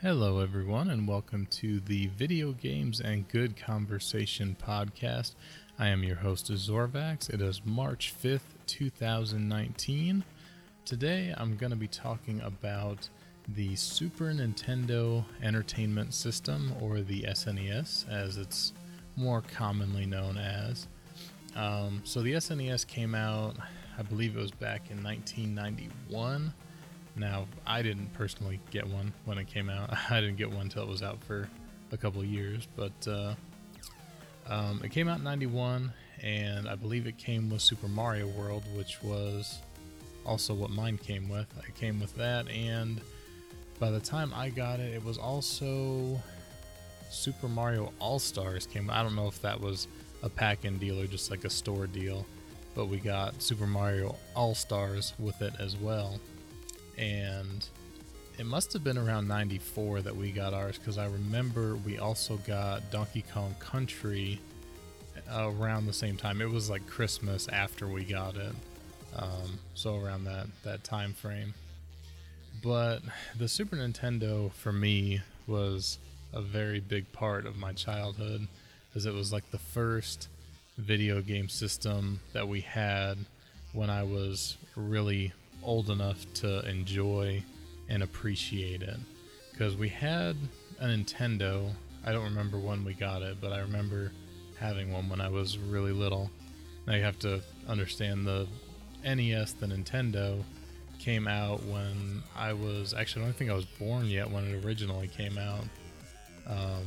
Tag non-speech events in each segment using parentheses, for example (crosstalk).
Hello, everyone, and welcome to the Video Games and Good Conversation podcast. I am your host, Zorvax. It is March 5th, 2019. Today, I'm going to be talking about the Super Nintendo Entertainment System, or the SNES, as it's more commonly known as. Um, so, the SNES came out, I believe it was back in 1991 now, I didn't personally get one when it came out. (laughs) I didn't get one until it was out for a couple years, but uh, um, it came out in 91, and I believe it came with Super Mario World, which was also what mine came with. I came with that, and by the time I got it, it was also Super Mario All Stars came. I don't know if that was a pack-in deal or just like a store deal, but we got Super Mario All Stars with it as well and it must have been around 94 that we got ours because I remember we also got Donkey Kong Country around the same time. It was like Christmas after we got it, um, so around that that time frame. But the Super Nintendo for me was a very big part of my childhood, as it was like the first video game system that we had when I was really old enough to enjoy and appreciate it. Because we had a Nintendo. I don't remember when we got it, but I remember having one when I was really little. Now you have to understand the NES, the Nintendo, came out when I was actually I don't think I was born yet when it originally came out. Um,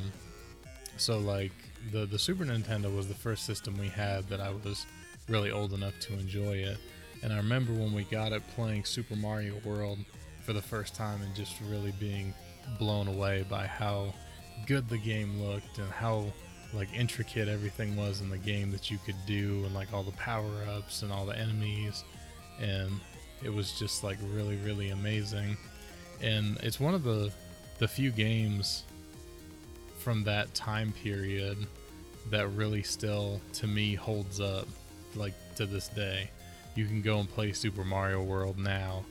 so like the the Super Nintendo was the first system we had that I was really old enough to enjoy it. And I remember when we got it playing Super Mario World for the first time and just really being blown away by how good the game looked and how like intricate everything was in the game that you could do and like all the power-ups and all the enemies. And it was just like really really amazing. And it's one of the the few games from that time period that really still to me holds up like to this day you can go and play Super Mario World now,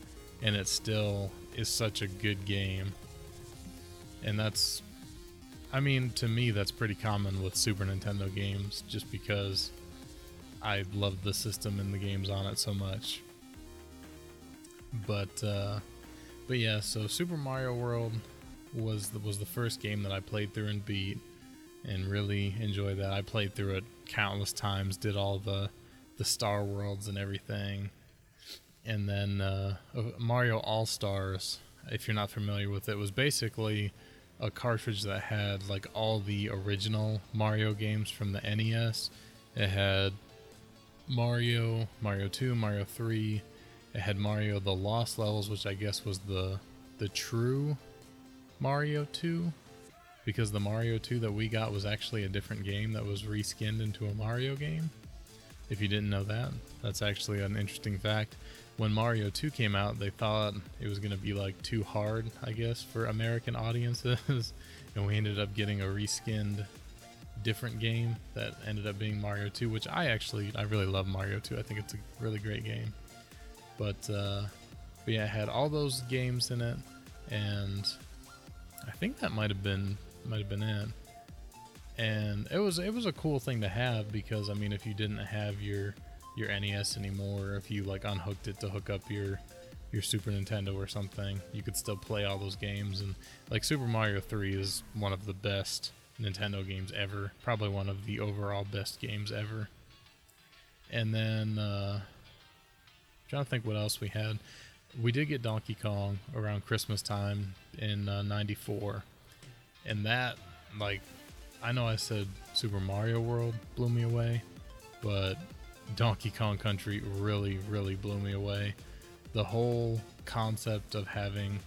and it still is such a good game. And that's, I mean, to me, that's pretty common with Super Nintendo games, just because I love the system and the games on it so much. But, uh, but yeah, so Super Mario World was the, was the first game that I played through and beat, and really enjoyed that. I played through it countless times, did all the the Star Worlds and everything. And then uh, Mario All Stars, if you're not familiar with it, was basically a cartridge that had like all the original Mario games from the NES. It had Mario, Mario 2, Mario 3. It had Mario the Lost Levels, which I guess was the the true Mario 2 because the Mario 2 that we got was actually a different game that was reskinned into a Mario game. If you didn't know that, that's actually an interesting fact. When Mario 2 came out, they thought it was going to be like too hard, I guess, for American audiences, (laughs) and we ended up getting a reskinned different game that ended up being Mario 2, which I actually I really love Mario 2. I think it's a really great game. But uh, but yeah, it had all those games in it, and I think that might have been might have been it and it was it was a cool thing to have because I mean if you didn't have your your NES anymore, if you like unhooked it to hook up your your Super Nintendo or something, you could still play all those games and like Super Mario 3 is one of the best Nintendo games ever, probably one of the overall best games ever. And then uh trying to think what else we had. We did get Donkey Kong around Christmas time in uh, 94. And that like I know I said Super Mario World blew me away, but Donkey Kong Country really, really blew me away. The whole concept of having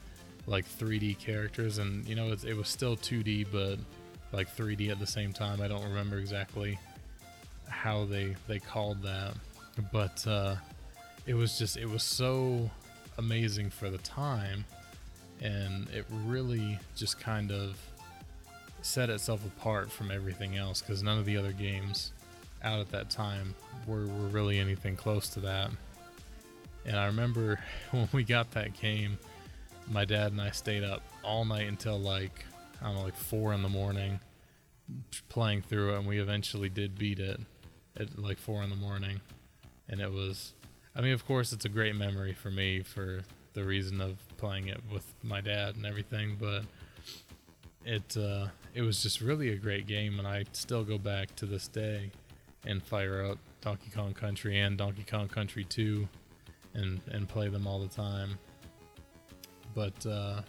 like 3D characters, and you know, it, it was still 2D, but like 3D at the same time. I don't remember exactly how they they called that, but uh, it was just it was so amazing for the time, and it really just kind of set itself apart from everything else because none of the other games out at that time were, were really anything close to that. And I remember (laughs) when we got that game, my dad and I stayed up all night until like I don't know, like four in the morning, playing through it, and we eventually did beat it at like four in the morning, and it was. I mean, of course, it's a great memory for me for the reason of playing it with my dad and everything, but it uh, it was just really a great game, and I still go back to this day and fire up Donkey Kong Country and Donkey Kong Country 2 and and play them all the time. But uh,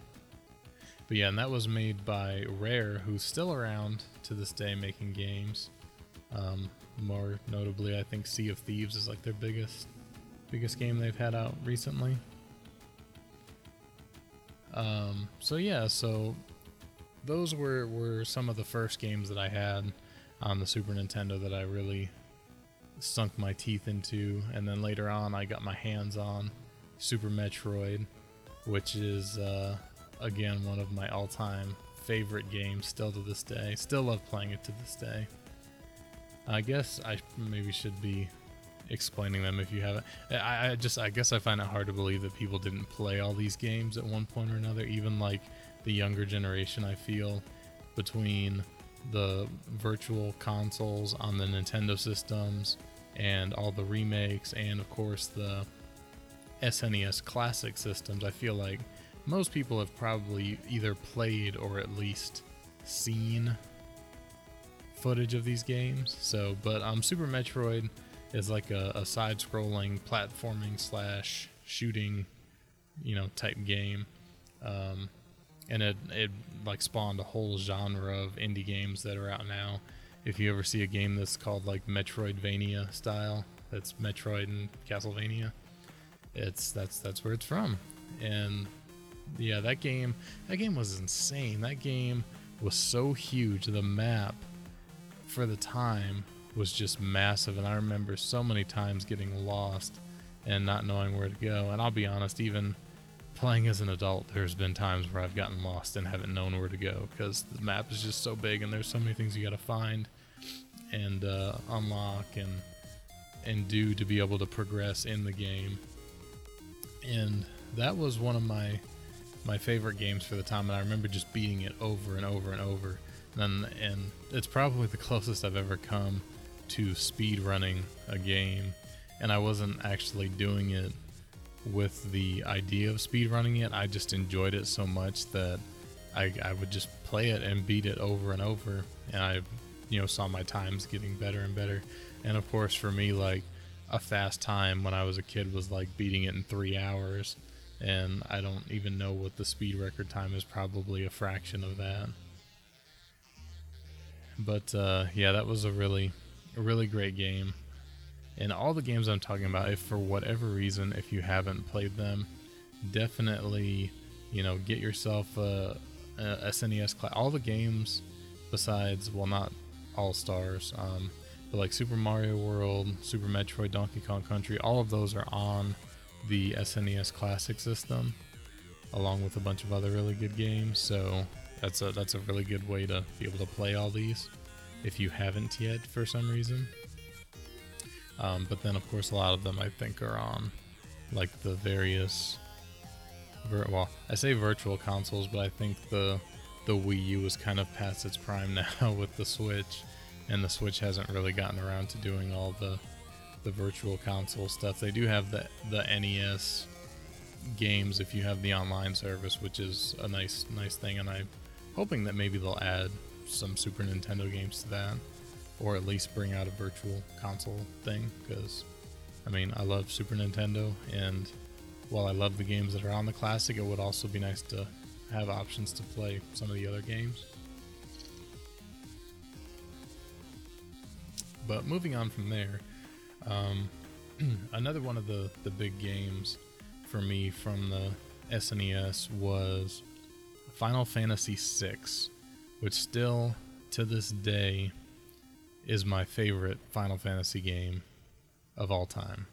but yeah, and that was made by Rare, who's still around to this day making games. Um, more notably, I think Sea of Thieves is like their biggest biggest game they've had out recently. Um, so yeah, so those were were some of the first games that I had on the Super Nintendo that I really sunk my teeth into, and then later on I got my hands on Super Metroid, which is uh, again one of my all-time favorite games still to this day. Still love playing it to this day. I guess I maybe should be explaining them if you haven't. I, I just I guess I find it hard to believe that people didn't play all these games at one point or another. Even like the younger generation, I feel between the virtual consoles on the Nintendo systems and all the remakes and of course the SNES classic systems, I feel like most people have probably either played or at least seen footage of these games. So, but um, Super Metroid is like a, a side-scrolling platforming slash shooting, you know, type game. Um, and it it like spawned a whole genre of indie games that are out now. If you ever see a game that's called like Metroidvania style, that's Metroid and Castlevania, it's that's that's where it's from. And yeah, that game that game was insane. That game was so huge. The map for the time was just massive and I remember so many times getting lost and not knowing where to go. And I'll be honest, even playing as an adult, there's been times where I've gotten lost and haven't known where to go because the map is just so big and there's so many things you got to find and uh, unlock and and do to be able to progress in the game. And that was one of my my favorite games for the time, and I remember just beating it over and over and over. And and it's probably the (laughs) closest I've ever come to speed running a game, and I wasn't actually doing it with the idea of speed running it. I just enjoyed it so much that I, I would just play it and beat it over and over, and I, you know, saw my times getting better and better. And of course, for me, like a fast time when I was a kid was like beating it in three hours, and I don't even know what the speed record time is. Probably a fraction of that. But uh, yeah, that was a really, a really great game. And all the games I'm talking about, if for whatever reason, if you haven't played them, definitely, you know, get yourself a, a SNES class. All the games, besides, well, not All Stars, um, but like Super Mario World, Super Metroid, Donkey Kong Country, all of those are on the SNES Classic system, along with a bunch of other really good games. So that's a that's a really good way to be able to play all these if you haven't yet for some reason. Um, but then, of course, a lot of them I think are on like the various. Vir- well, I say virtual consoles, but I think the the Wii U is kind of past its prime (laughs) now with the Switch, and the Switch hasn't really gotten around to doing all the the virtual console stuff. They do have the the NES games if you have the online service, which is a nice nice thing, and I'm hoping that maybe they'll add some Super Nintendo games to that or at least bring out a virtual console thing because I mean I love Super Nintendo and while I love the games that are on the classic it would also be nice to have options to play some of the other games. But moving on from there um, (clears throat) another one of the the big games for me from the SNES was Final Fantasy VI which still to this day is my favorite Final Fantasy game of all time.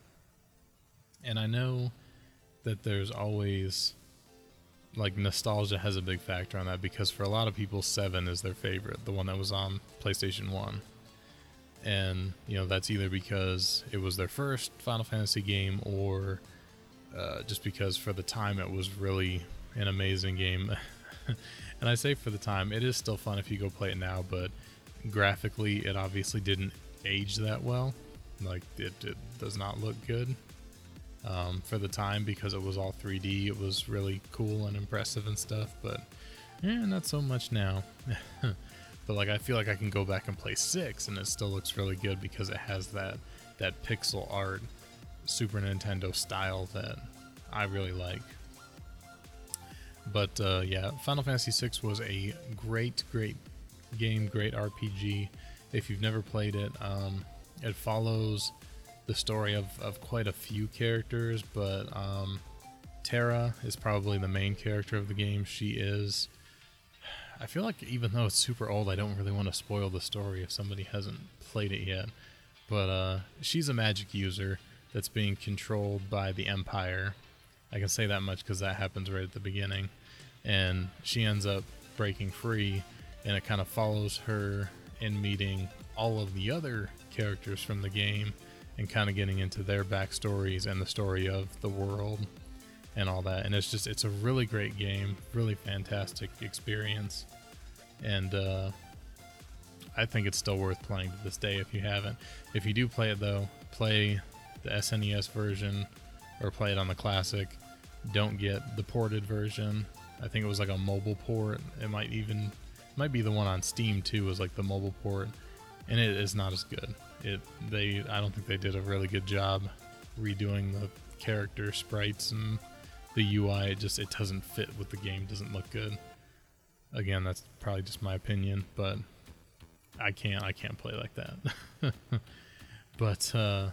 And I know that there's always like nostalgia has a big factor on that because for a lot of people 7 is their favorite, the one that was on PlayStation 1. And, you know, that's either because it was their first Final Fantasy game or uh, just because for the time it was really an amazing game. (laughs) and I say for the time, it is still fun if you go play it now, but graphically, it obviously didn't age that well. Like, it, it does not look good um, for the time because it was all 3D. It was really cool and impressive and stuff, but yeah, not so much now. (laughs) but like, I feel like I can go back and play six, and it still looks really good because it has that that pixel art Super Nintendo style that I really like. But uh, yeah, Final Fantasy VI was a great, great game, great RPG. If you've never played it, um, it follows the story of, of quite a few characters, but um, Terra is probably the main character of the game. She is. I feel like even though it's super old, I don't really want to spoil the story if somebody hasn't played it yet. But uh, she's a magic user that's being controlled by the Empire. I can say that much because that happens right at the beginning. And she ends up breaking free, and it kind of follows her in meeting all of the other characters from the game and kind of getting into their backstories and the story of the world and all that. And it's just, it's a really great game, really fantastic experience. And uh, I think it's still worth playing to this day if you haven't. If you do play it though, play the SNES version or play it on the classic. Don't get the ported version. I think it was like a mobile port. It might even might be the one on Steam too. Was like the mobile port, and it is not as good. It they I don't think they did a really good job redoing the character sprites and the UI. It just it doesn't fit with the game. Doesn't look good. Again, that's probably just my opinion, but I can't I can't play like that. (laughs) but uh,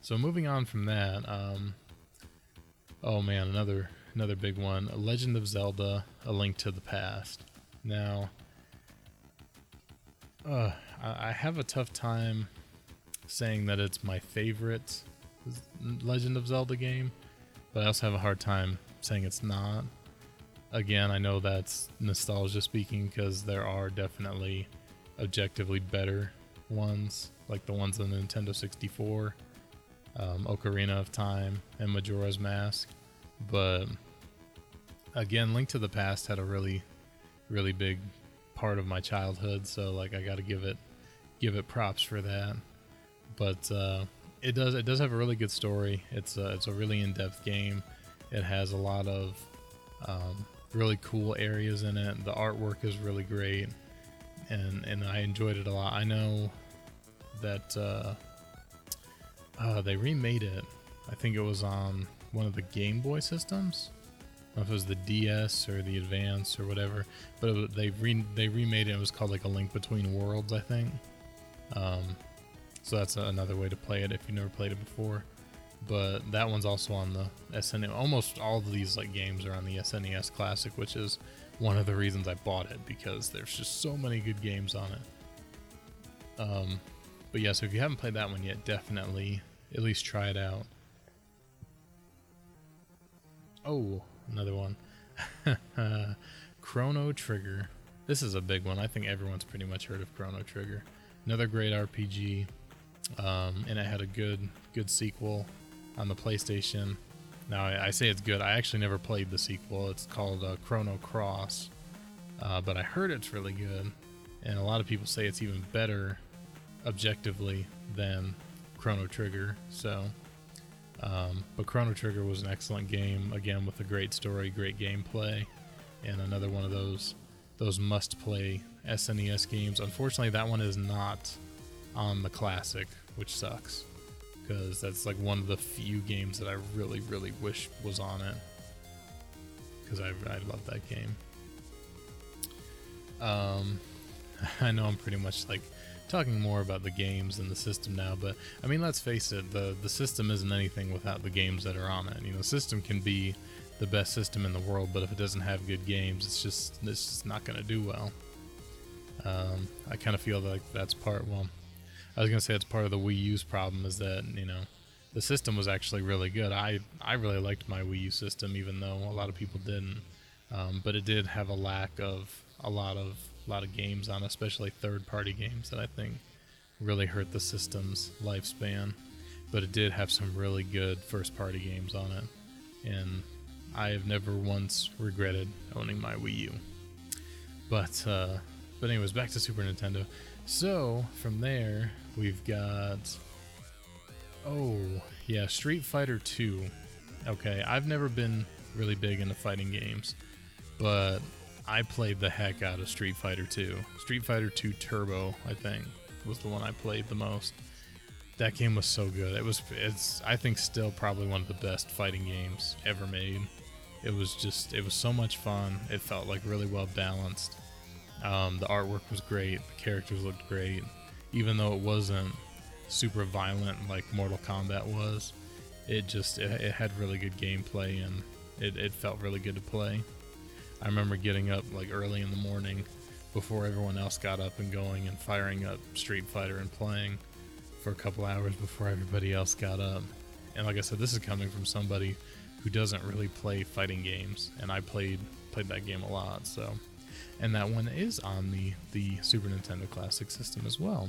so moving on from that, um, oh man, another another big one, Legend of Zelda: A Link to the Past. Now, uh, I, have a tough time saying that it's my favorite Legend of Zelda game, but I also have a hard time saying it's not. Again, I know that's nostalgia speaking because there are definitely objectively better ones, like the ones on the Nintendo 64, um, Ocarina of Time, and Majora's Mask. But again, Link to the Past had a really, really big part of my childhood, so like I got to give it, give it props for that. But uh, it does, it does have a really good story. It's a, it's a really in-depth game. It has a lot of um, really cool areas in it. The artwork is really great and and I enjoyed it a lot. I know that uh, uh, they remade it. I think it was on one of the Game Boy systems. If it was the DS or the Advance or whatever, but it, they re- they remade it. It was called like a Link Between Worlds, I think. Um, so that's another way to play it if you never played it before. But that one's also on the SNES. Almost all of these like games are on the SNES Classic, which is one of the reasons I bought it because there's just so many good games on it. Um, but yeah, so if you haven't played that one yet, definitely at least try it out. Oh, another one. (laughs) Chrono Trigger. This is a big one. I think everyone's pretty much heard of Chrono Trigger. Another great RPG, um, and it had a good good sequel on the PlayStation. Now, I, say it's good. I actually never played the sequel. It's called uh, Chrono Cross, uh, but I heard it's really good, and a lot of people say it's even better objectively than Chrono Trigger. So, um, but Chrono Trigger was an excellent game, again with a great story, great gameplay, and another one of those those must-play SNES games. Unfortunately, that one is not on the classic, which sucks because that's like one of the few games that I really, really wish was on it because I, I love that game. Um, (laughs) I know I'm pretty much like talking more about the games and the system now, but I mean, let's face it, the the system isn't anything without the games that are on it. You know, system can be the best system in the world, but if it doesn't have good games, it's just it's just not going to do well. Um, I kind of feel like that's part well I was gonna say it's part of the Wii U's problem is that you know the system was actually really good. I I really liked my Wii U system, even though a lot of people didn't. Um, but it did have a lack of a lot of a lot of games on, especially third-party games that I think really hurt the system's lifespan. But it did have some really good first-party games on it, and I have never once regretted owning my Wii U. But uh, but anyways, back to Super Nintendo. So from there we've got oh yeah, Street Fighter 2. Okay, I've never been really big into fighting games, but I played the heck out of Street Fighter 2. Street Fighter 2 Turbo, I think, was the one I played the most. That game was so good. It was it's I think still probably one of the best fighting games ever made. It was just it was so much fun. It felt like really well balanced. Um, the artwork was great. The characters looked great, even though it wasn't super violent like Mortal Kombat was. It just it, it had really good gameplay and it, it felt really good to play. I remember getting up like early in the morning before everyone else got up and going and firing up Street Fighter and playing for a couple hours before everybody else got up. And like I said, this is coming from somebody who doesn't really play fighting games, and I played played that game a lot. So, and that one is on the the Super Nintendo Classic System as well.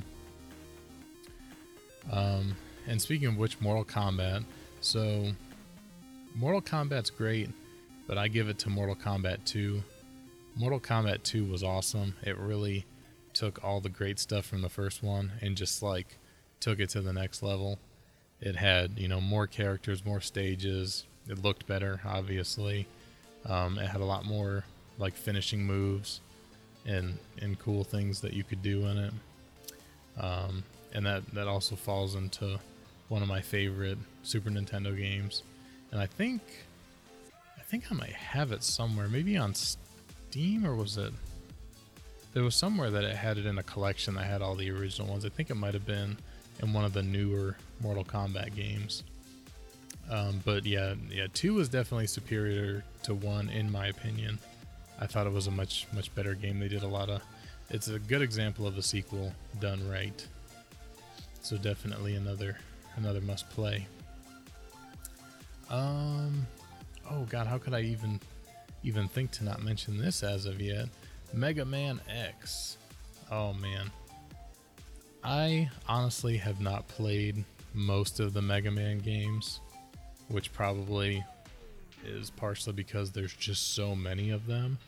Um, and speaking of which, Mortal Kombat. So, Mortal Kombat's great, but I give it to Mortal Kombat 2. Mortal Kombat 2 was awesome. It really took all the great stuff from the first one and just like took it to the next level. It had, you know, more characters, more stages. It looked better, obviously. Um, it had a lot more like finishing moves and and cool things that you could do in it. Um, and that that also falls into one of my favorite Super Nintendo games. And I think think I might have it somewhere, maybe on Steam or was it there was somewhere that it had it in a collection that had all the original ones. I think it might have been in one of the newer Mortal Kombat games. Um, but yeah, yeah, two was definitely superior to one in my opinion. I thought it was a much much better game. They did a lot of. It's a good example of a sequel done right. So definitely another another must play. Um, oh god, how could I even even think to not mention this as of yet? Mega Man X. Oh man, I honestly have not played most of the Mega Man games, which probably is partially because there's just so many of them.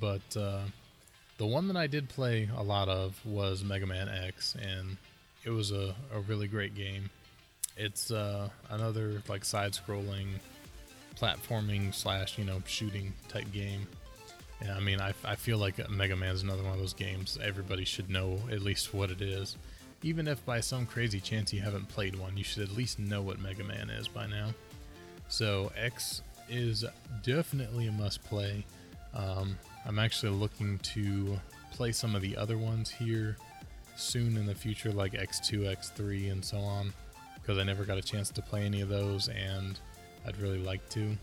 But uh, the one that I did play a lot of was Mega Man X, and it was a, a really great game. It's uh, another like side-scrolling platforming slash you know shooting type game yeah, I mean, I, I feel like Mega Man is another one of those games everybody should know at least what it is. Even if by some crazy chance you haven't played one, you should at least know what Mega Man is by now. So X is definitely a must play. Um, I'm actually looking to play some of the other ones here soon in the future, like X2, X3, and so on, because I never got a chance to play any of those, and I'd really like to.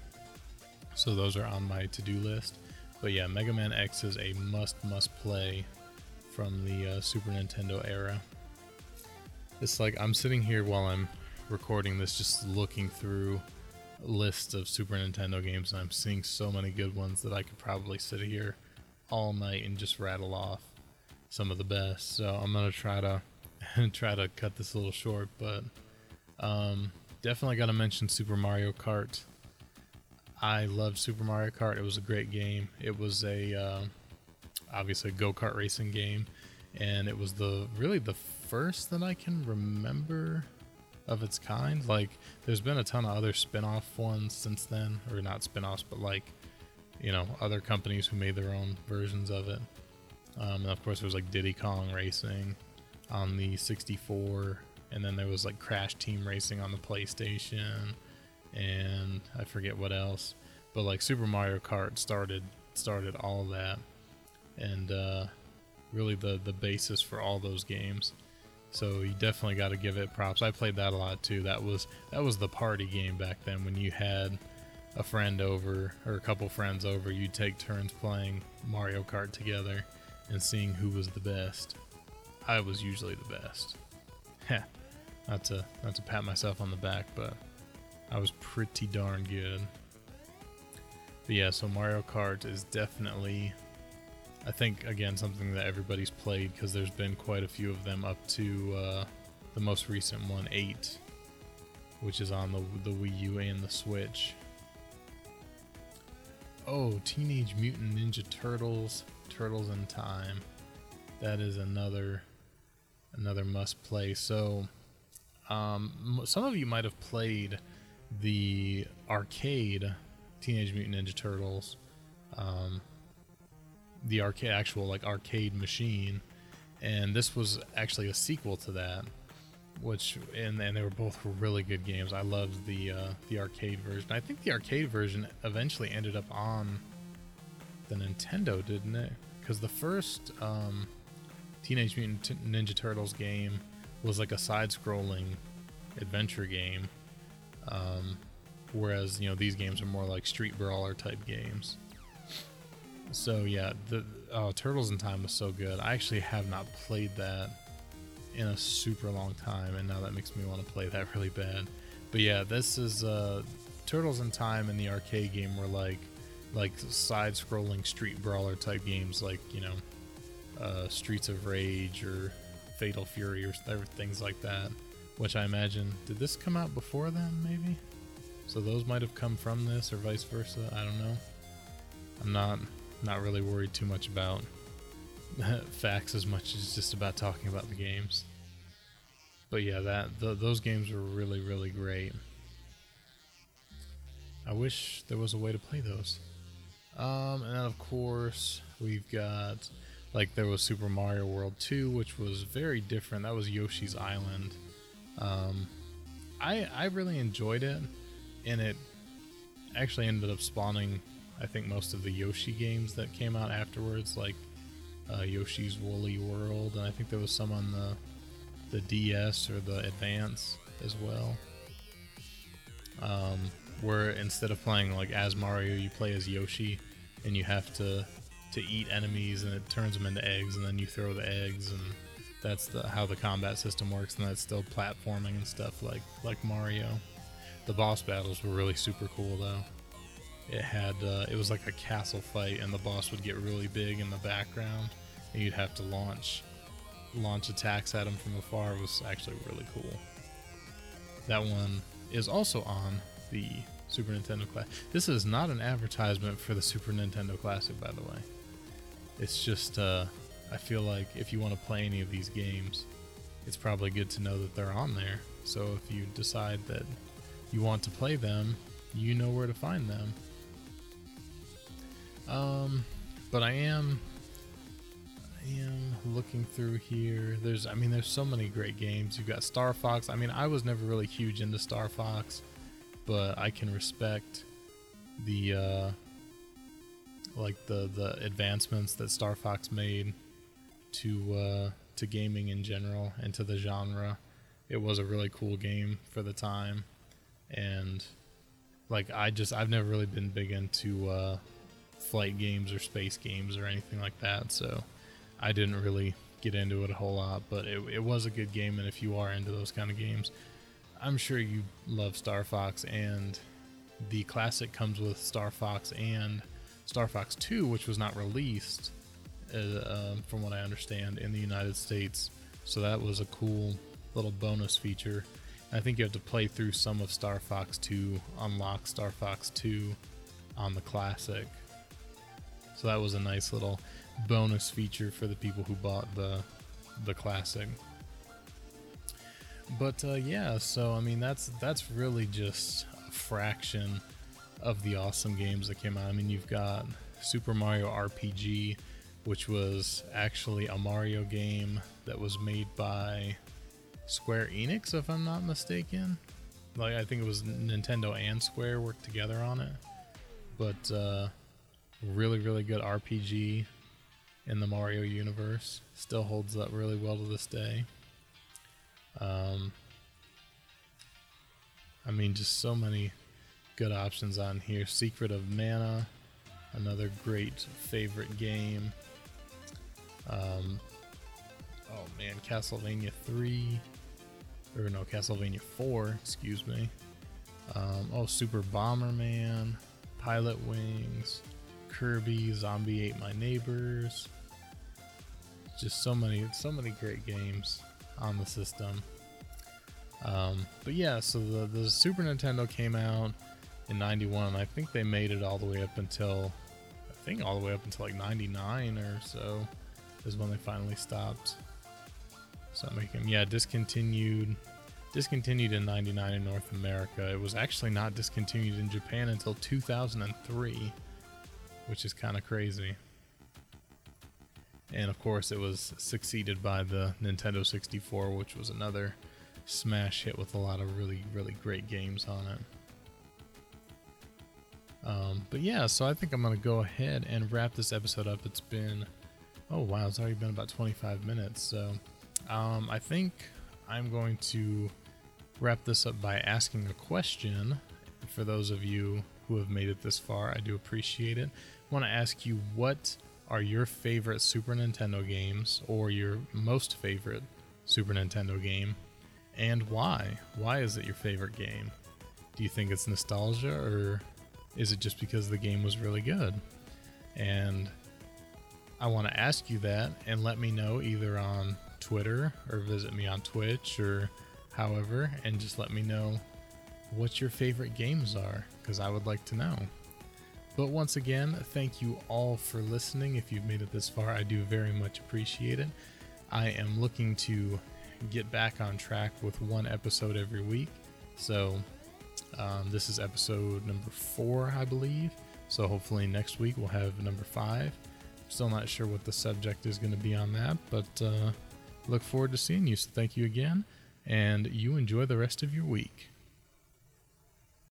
So those are on my to do list. But yeah, Mega Man X is a must must play from the uh, Super Nintendo era. It's like I'm sitting here while I'm recording this, just looking through lists of Super Nintendo games, and I'm seeing so many good ones that I could probably sit here all night and just rattle off some of the best. So I'm gonna try to (laughs) try to cut this a little short, but um, definitely got to mention Super Mario Kart. I loved Super Mario Kart. It was a great game. It was a uh, obviously go kart racing game, and it was the really the first that I can remember of its kind. Like, there's been a ton of other spin-off ones since then, or not spin-offs, but like you know other companies who made their own versions of it. Um, and of course, there was like Diddy Kong Racing on the 64, and then there was like Crash Team Racing on the PlayStation and I forget what else. But like Super Mario Kart started started all that, and uh, really the the basis for all those games. So you definitely got to give it props. I played that a lot too. That was that was the party game back then when you had a friend over or a couple friends over. You'd take turns playing Mario Kart together and seeing who was the best. I was usually the best. (laughs) not to not to pat myself on the back, but I was pretty darn good. But yeah, so Mario Kart is definitely, I think, again, something that everybody's played because there's been quite a few of them up to uh, the most recent one, 8. which is on the the Wii U and the Switch. Oh, Teenage Mutant Ninja Turtles, Turtles in Time. That is another another must play. So, um, some of you might have played the arcade Teenage Mutant Ninja Turtles, um, the arcade actual like arcade machine, and this was actually a sequel to that, which and and they were both really good games. I loved the uh, the arcade version. I think the arcade version eventually ended up on the Nintendo, didn't it? Because the first um, Teenage Mutant Ninja Turtles game was like a side-scrolling adventure game, um, whereas you know these games are more like street brawler type games. So yeah, the oh, Turtles in Time was so good. I actually have not played that in a super long time, and now that makes me want to play that (laughs) really bad. But yeah, this is uh, Turtles in Time and the arcade game were like like side-scrolling street brawler type games, like you know, uh, Streets of Rage or Fatal Fury or things like that. Which I imagine did this come out before then, maybe? So those might have come from this, or vice versa. I don't know. I'm not not really worried too much about (laughs) facts as much as just about talking about the games. But yeah, that the, those games were really really great. I wish there was a way to play those. Um, and then of course we've got like there was Super Mario World 2, which was very different. That was Yoshi's Island. Um, I I really enjoyed it, and it actually ended up spawning I think most of the Yoshi games that came out afterwards, like uh, Yoshi's Woolly World, and I think there was some on the the DS or the Advance as well. Um, where instead of playing like as Mario, you play as Yoshi, and you have to to eat enemies, and it turns them into eggs, and then you throw the eggs, and that's the, how the combat system works, and that's still platforming and stuff like like Mario. The boss battles were really super cool though. It had uh, it was like a castle fight, and the boss would get really big in the background, and you'd have to launch launch attacks at him from afar. It was actually really cool. That one is also on the Super Nintendo Classic. This is not an advertisement for the Super Nintendo Classic, by the way. It's just uh, I feel like if you want to play any of these games, it's probably good to know that they're on there. So if you decide that you want to play them, you know where to find them. Um, but I am, I am looking through here. There's, I mean, there's so many great games. You've got Star Fox. I mean, I was never really huge into Star Fox, but I can respect the, uh, like the the advancements that Star Fox made to uh, to gaming in general and to the genre. It was a really cool game for the time, and like I just I've never really been big into uh, flight games or space games or anything like that. So I didn't really get into it a whole lot, but it, it was a good game. And if you are into those kind of games, I'm sure you love Star Fox. And the classic comes with Star Fox and Star Fox 2, which was not released, uh, uh, from what I understand, in the United States. So that was a cool little bonus feature. I think you have to play through some of Star Fox to unlock Star Fox 2 on the classic. So that was a nice little bonus feature for the people who bought the the classic. But uh, yeah, so I mean that's that's really just a fraction of the awesome games that came out. I mean you've got Super Mario RPG, which was actually a Mario game that was made by Square Enix, if I'm not mistaken. Like I think it was Nintendo and Square worked together on it. But uh, really, really good RPG in the Mario universe. Still holds up really well to this day. Um, I mean, just so many good options on here. Secret of Mana, another great favorite game. Um, oh man, Castlevania 3, or no, Castlevania 4, excuse me. Um, oh, Super Bomberman, Pilotwings, Kirby, Zombie Ate My Neighbors. Just so many, so many great games on the system. Um, but yeah, so the, the Super Nintendo came out in 91, I think they made it all the way up until, I think all the way up until like 99 or so is when they finally stopped. So making, yeah, discontinued, discontinued in 99 in North America. It was actually not discontinued in Japan until 2003, which is kind of crazy. And of course, it was succeeded by the Nintendo 64, which was another smash hit with a lot of really, really great games on it. Um, but yeah, so I think I'm going to go ahead and wrap this episode up. It's been, oh wow, it's already been about 25 minutes. So um, I think I'm going to wrap this up by asking a question. For those of you who have made it this far, I do appreciate it. I want to ask you what are your favorite Super Nintendo games or your most favorite Super Nintendo game and why? Why is it your favorite game? Do you think it's nostalgia or is it just because the game was really good? And I want to ask you that and let me know either on Twitter or visit me on Twitch or however and just let me know what your favorite games are because I would like to know. But once again, thank you all for listening. If you've made it this far, I do very much appreciate it. I am looking to get back on track with one episode every week. So, um, this is episode number four, I believe. So, hopefully, next week we'll have number five. Still not sure what the subject is going to be on that, but uh, look forward to seeing you. So, thank you again, and you enjoy the rest of your week.